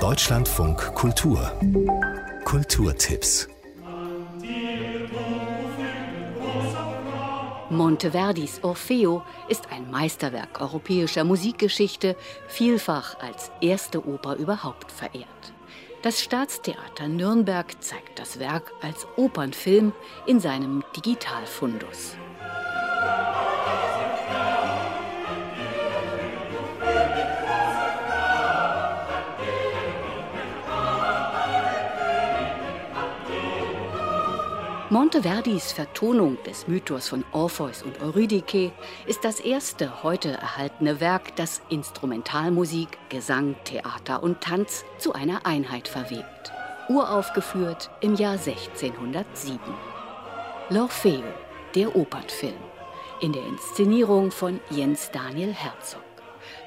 Deutschlandfunk Kultur Kulturtipps Monteverdis Orfeo ist ein Meisterwerk europäischer Musikgeschichte, vielfach als erste Oper überhaupt verehrt. Das Staatstheater Nürnberg zeigt das Werk als Opernfilm in seinem Digitalfundus. Monteverdis Vertonung des Mythos von Orpheus und Eurydike ist das erste heute erhaltene Werk, das Instrumentalmusik, Gesang, Theater und Tanz zu einer Einheit verwebt. Uraufgeführt im Jahr 1607. L'Orfeo, der Opernfilm, in der Inszenierung von Jens Daniel Herzog,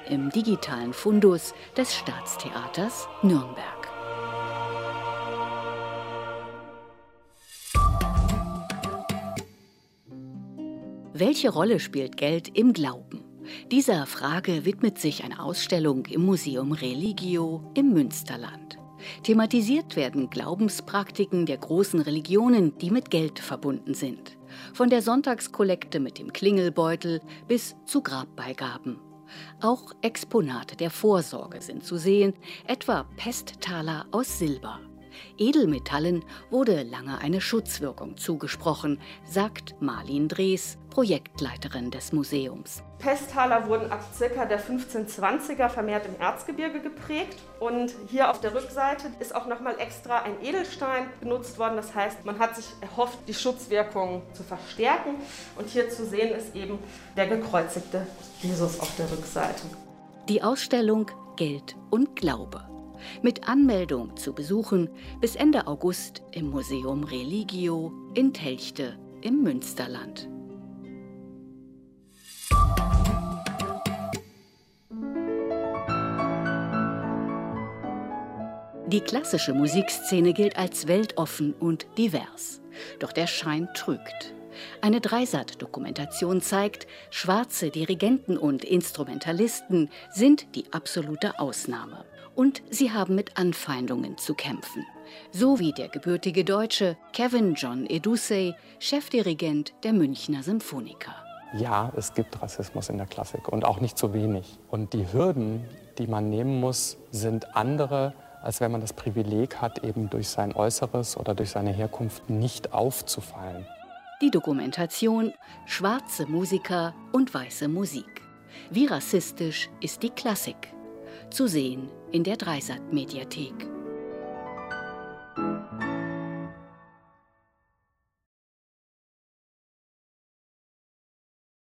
im digitalen Fundus des Staatstheaters Nürnberg. Welche Rolle spielt Geld im Glauben? Dieser Frage widmet sich eine Ausstellung im Museum Religio im Münsterland. Thematisiert werden Glaubenspraktiken der großen Religionen, die mit Geld verbunden sind. Von der Sonntagskollekte mit dem Klingelbeutel bis zu Grabbeigaben. Auch Exponate der Vorsorge sind zu sehen, etwa Pesttaler aus Silber. Edelmetallen wurde lange eine Schutzwirkung zugesprochen, sagt Marlin Drees, Projektleiterin des Museums. Pesttaler wurden ab ca. der 1520er vermehrt im Erzgebirge geprägt. Und hier auf der Rückseite ist auch nochmal extra ein Edelstein benutzt worden. Das heißt, man hat sich erhofft, die Schutzwirkung zu verstärken. Und hier zu sehen ist eben der gekreuzigte Jesus auf der Rückseite. Die Ausstellung Geld und Glaube mit Anmeldung zu besuchen bis Ende August im Museum Religio in Telchte im Münsterland. Die klassische Musikszene gilt als weltoffen und divers. Doch der Schein trügt. Eine Dreisat-Dokumentation zeigt, schwarze Dirigenten und Instrumentalisten sind die absolute Ausnahme und sie haben mit Anfeindungen zu kämpfen. So wie der gebürtige Deutsche Kevin John Edusey, Chefdirigent der Münchner Symphoniker. Ja, es gibt Rassismus in der Klassik und auch nicht zu wenig. Und die Hürden, die man nehmen muss, sind andere, als wenn man das Privileg hat, eben durch sein Äußeres oder durch seine Herkunft nicht aufzufallen. Die Dokumentation Schwarze Musiker und weiße Musik. Wie rassistisch ist die Klassik? Zu sehen in der Dreisat-Mediathek.